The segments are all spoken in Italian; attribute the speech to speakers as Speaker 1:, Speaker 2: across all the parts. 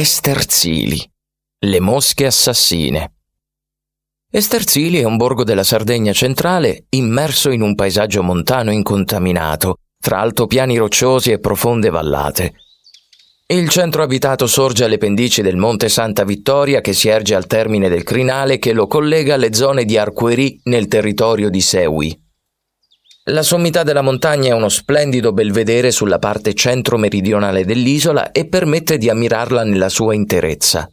Speaker 1: Esterzili, le mosche assassine. Esterzili è un borgo della Sardegna centrale immerso in un paesaggio montano incontaminato, tra altopiani rocciosi e profonde vallate. Il centro abitato sorge alle pendici del Monte Santa Vittoria che si erge al termine del crinale che lo collega alle zone di Arquerì nel territorio di Seui. La sommità della montagna è uno splendido belvedere sulla parte centro-meridionale dell'isola e permette di ammirarla nella sua interezza.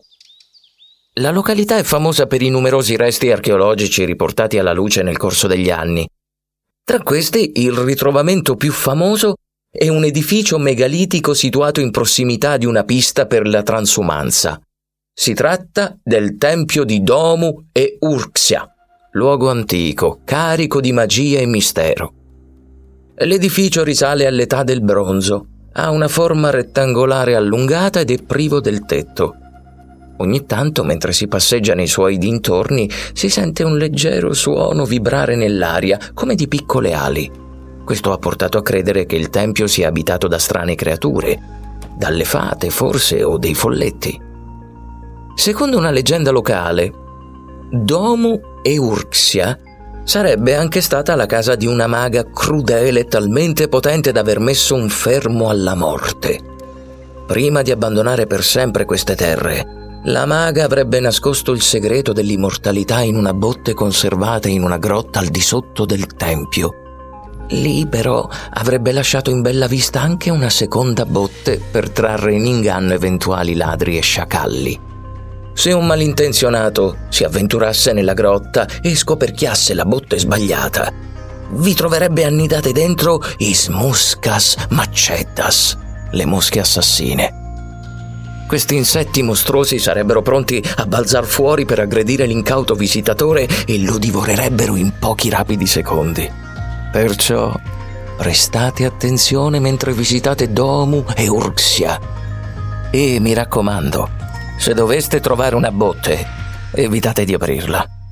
Speaker 1: La località è famosa per i numerosi resti archeologici riportati alla luce nel corso degli anni. Tra questi, il ritrovamento più famoso è un edificio megalitico situato in prossimità di una pista per la transumanza. Si tratta del tempio di Domu e Urxia, luogo antico, carico di magia e mistero. L'edificio risale all'età del bronzo, ha una forma rettangolare allungata ed è privo del tetto. Ogni tanto, mentre si passeggia nei suoi dintorni, si sente un leggero suono vibrare nell'aria, come di piccole ali. Questo ha portato a credere che il tempio sia abitato da strane creature, dalle fate forse o dei folletti. Secondo una leggenda locale, Domu Eurxia sarebbe anche stata la casa di una maga crudele talmente potente da aver messo un fermo alla morte. Prima di abbandonare per sempre queste terre, la maga avrebbe nascosto il segreto dell'immortalità in una botte conservata in una grotta al di sotto del tempio. Lì però avrebbe lasciato in bella vista anche una seconda botte per trarre in inganno eventuali ladri e sciacalli. Se un malintenzionato si avventurasse nella grotta e scoperchiasse la botte sbagliata, vi troverebbe annidate dentro i smuscas macetas, le mosche assassine. Questi insetti mostruosi sarebbero pronti a balzar fuori per aggredire l'incauto visitatore e lo divorerebbero in pochi rapidi secondi. Perciò prestate attenzione mentre visitate Domu e Urxia. E mi raccomando, se doveste trovare una botte, evitate di aprirla.